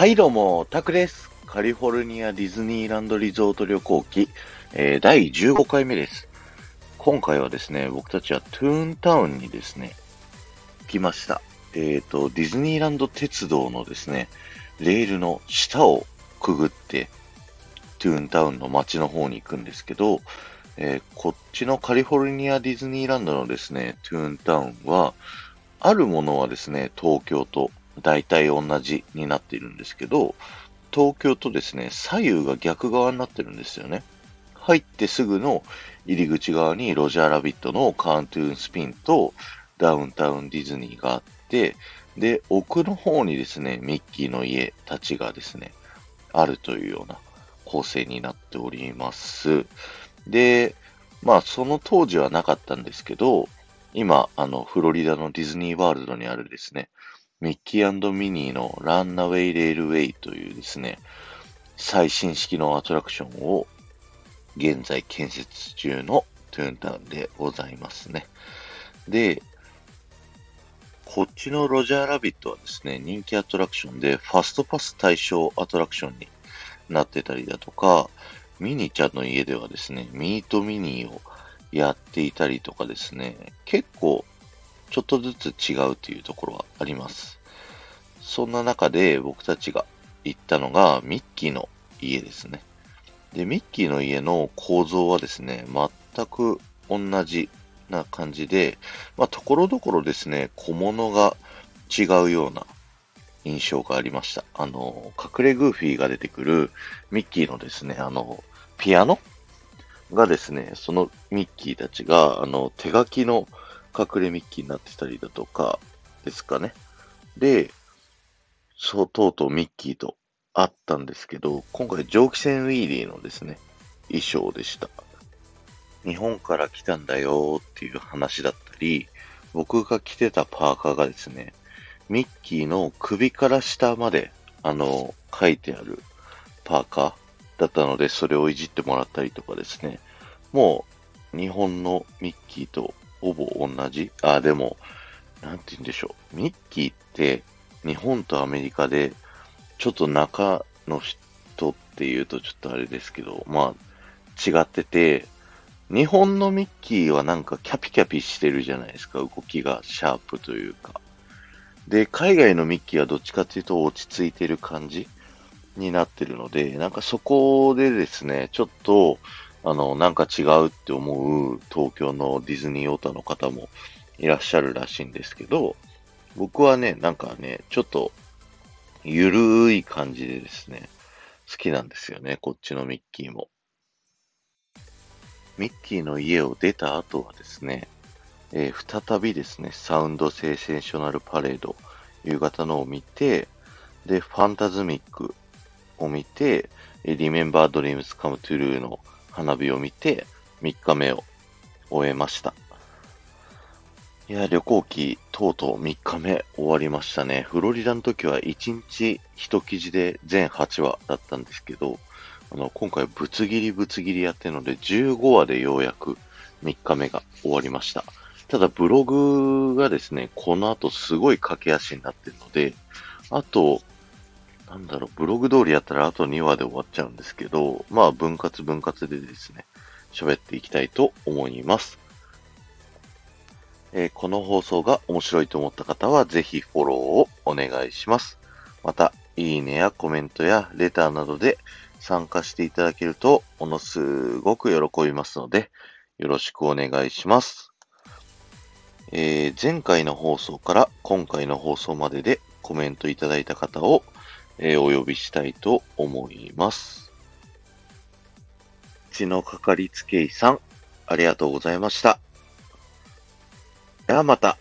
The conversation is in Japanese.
はい、どうも、タクです。カリフォルニアディズニーランドリゾート旅行記、えー第15回目です。今回はですね、僕たちはトゥーンタウンにですね、来ました。えっ、と、ディズニーランド鉄道のですね、レールの下をくぐって、トゥーンタウンの街の方に行くんですけど、えーこっちのカリフォルニアディズニーランドのですね、トゥーンタウンは、あるものはですね、東京と大体同じになっているんですけど、東京とですね、左右が逆側になってるんですよね。入ってすぐの入り口側にロジャーラビットのカーントゥーンスピンとダウンタウンディズニーがあって、で、奥の方にですね、ミッキーの家たちがですね、あるというような構成になっております。で、まあ、その当時はなかったんですけど、今、あの、フロリダのディズニーワールドにあるですね、ミッキーミニーのランナウェイレールウェイというですね、最新式のアトラクションを現在建設中のトゥーンタウンでございますね。で、こっちのロジャーラビットはですね、人気アトラクションでファストパス対象アトラクションになってたりだとか、ミニーちゃんの家ではですね、ミートミニーをやっていたりとかですね、結構ちょっとずつ違うというところはあります。そんな中で僕たちが行ったのがミッキーの家ですね。で、ミッキーの家の構造はですね、全く同じな感じで、まあ、ところどころですね、小物が違うような印象がありました。あの、隠れグーフィーが出てくるミッキーのですね、あの、ピアノがですね、そのミッキーたちが、あの、手書きの隠れミッキーになってたりだとかですかね。で、そう、とうとうミッキーと会ったんですけど、今回蒸気船ウィーリーのですね、衣装でした。日本から来たんだよっていう話だったり、僕が着てたパーカーがですね、ミッキーの首から下まで、あの、書いてあるパーカーだったので、それをいじってもらったりとかですね、もう、日本のミッキーとほぼ同じ。あ、でも、なんて言うんでしょう。ミッキーって、日本とアメリカで、ちょっと中の人っていうとちょっとあれですけど、まあ、違ってて、日本のミッキーはなんかキャピキャピしてるじゃないですか。動きがシャープというか。で、海外のミッキーはどっちかっていうと落ち着いてる感じになってるので、なんかそこでですね、ちょっと、あの、なんか違うって思う東京のディズニーオータの方もいらっしゃるらしいんですけど、僕はね、なんかね、ちょっと、ゆるい感じでですね、好きなんですよね、こっちのミッキーも。ミッキーの家を出た後はですね、えー再びですね、サウンドセーセーショナルパレード、夕方のを見て、で、ファンタズミックを見て、えー Remember Dreams Come True の花火を見て、3日目を終えました。いや、旅行記、とうとう3日目終わりましたね。フロリダの時は1日1記事で全8話だったんですけど、あの、今回ぶつ切りぶつ切りやってるので、15話でようやく3日目が終わりました。ただ、ブログがですね、この後すごい駆け足になってるので、あと、なんだろう、ブログ通りやったらあと2話で終わっちゃうんですけど、まあ、分割分割でですね、喋っていきたいと思います。えーこの放送が面白いと思った方は、ぜひフォローをお願いします。また、いいねやコメントやレターなどで参加していただけると、ものすごく喜びますので、よろしくお願いします。えー前回の放送から今回の放送まででコメントいただいた方を、えーお呼びしたいと思います。血のかかりつけ医さん、ありがとうございました。ではまた。